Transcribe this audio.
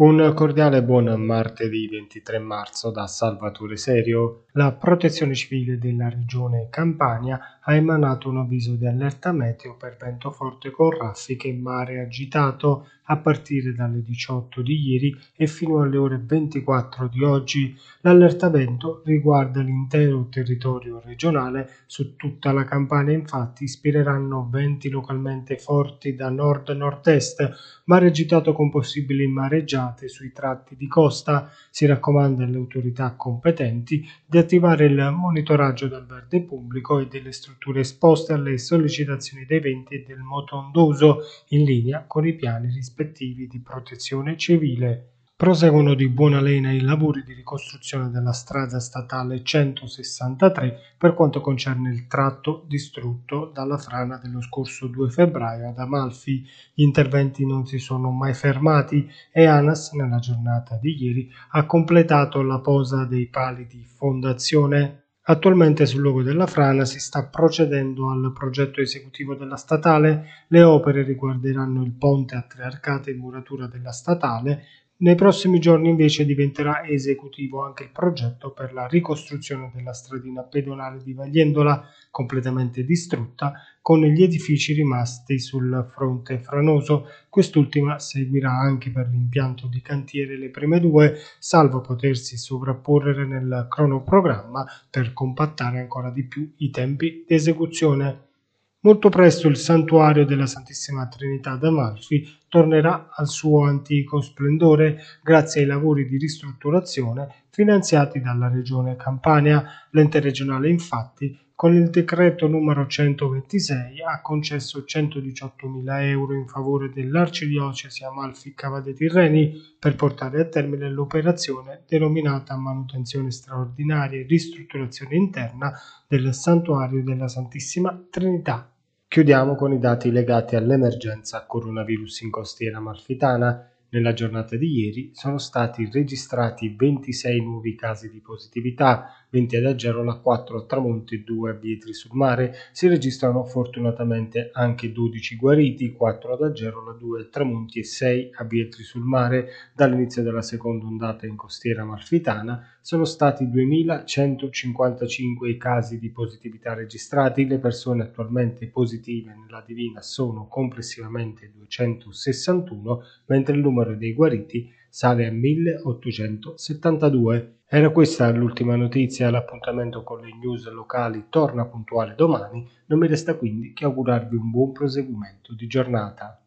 Un cordiale buon martedì 23 marzo da Salvatore Serio. La Protezione Civile della Regione Campania ha emanato un avviso di allerta meteo per vento forte con raffiche in mare agitato a partire dalle 18 di ieri e fino alle ore 24 di oggi. L'allerta vento riguarda l'intero territorio regionale. Su tutta la Campania infatti ispireranno venti localmente forti da nord-nord-est, mare agitato con possibili mareggiate giornate sui tratti di costa, si raccomanda alle autorità competenti di attivare il monitoraggio del verde pubblico e delle strutture esposte alle sollecitazioni dei venti e del moto ondoso, in linea con i piani rispettivi di protezione civile. Proseguono di buona lena i lavori di ricostruzione della strada statale 163 per quanto concerne il tratto distrutto dalla frana dello scorso 2 febbraio ad Amalfi. Gli interventi non si sono mai fermati e ANAS nella giornata di ieri ha completato la posa dei pali di fondazione. Attualmente sul luogo della frana si sta procedendo al progetto esecutivo della statale. Le opere riguarderanno il ponte a tre arcate in muratura della statale nei prossimi giorni invece diventerà esecutivo anche il progetto per la ricostruzione della stradina pedonale di Vagliendola, completamente distrutta, con gli edifici rimasti sul fronte franoso. Quest'ultima seguirà anche per l'impianto di cantiere le prime due, salvo potersi sovrapporre nel cronoprogramma per compattare ancora di più i tempi di esecuzione. Molto presto il santuario della Santissima Trinità d'Amalfi tornerà al suo antico splendore grazie ai lavori di ristrutturazione finanziati dalla Regione Campania. L'ente regionale infatti con il decreto numero 126 ha concesso 118.000 euro in favore dell'Arcidiocesi Amalfi Cava dei Tirreni per portare a termine l'operazione denominata manutenzione straordinaria e ristrutturazione interna del Santuario della Santissima Trinità. Chiudiamo con i dati legati all'emergenza coronavirus in costiera amalfitana. Nella giornata di ieri sono stati registrati 26 nuovi casi di positività, 20 ad Agerola, 4 a Tramonti e 2 a Vietri sul mare. Si registrano fortunatamente anche 12 guariti, 4 ad Agerola, 2 a Tramonti e 6 a Vietri sul mare. Dall'inizio della seconda ondata in costiera amalfitana sono stati 2155 i casi di positività registrati. Le persone attualmente positive nella Divina sono complessivamente 261, mentre il numero dei guariti sale a 1872. Era questa l'ultima notizia, l'appuntamento con le news locali torna puntuale domani, non mi resta quindi che augurarvi un buon proseguimento di giornata.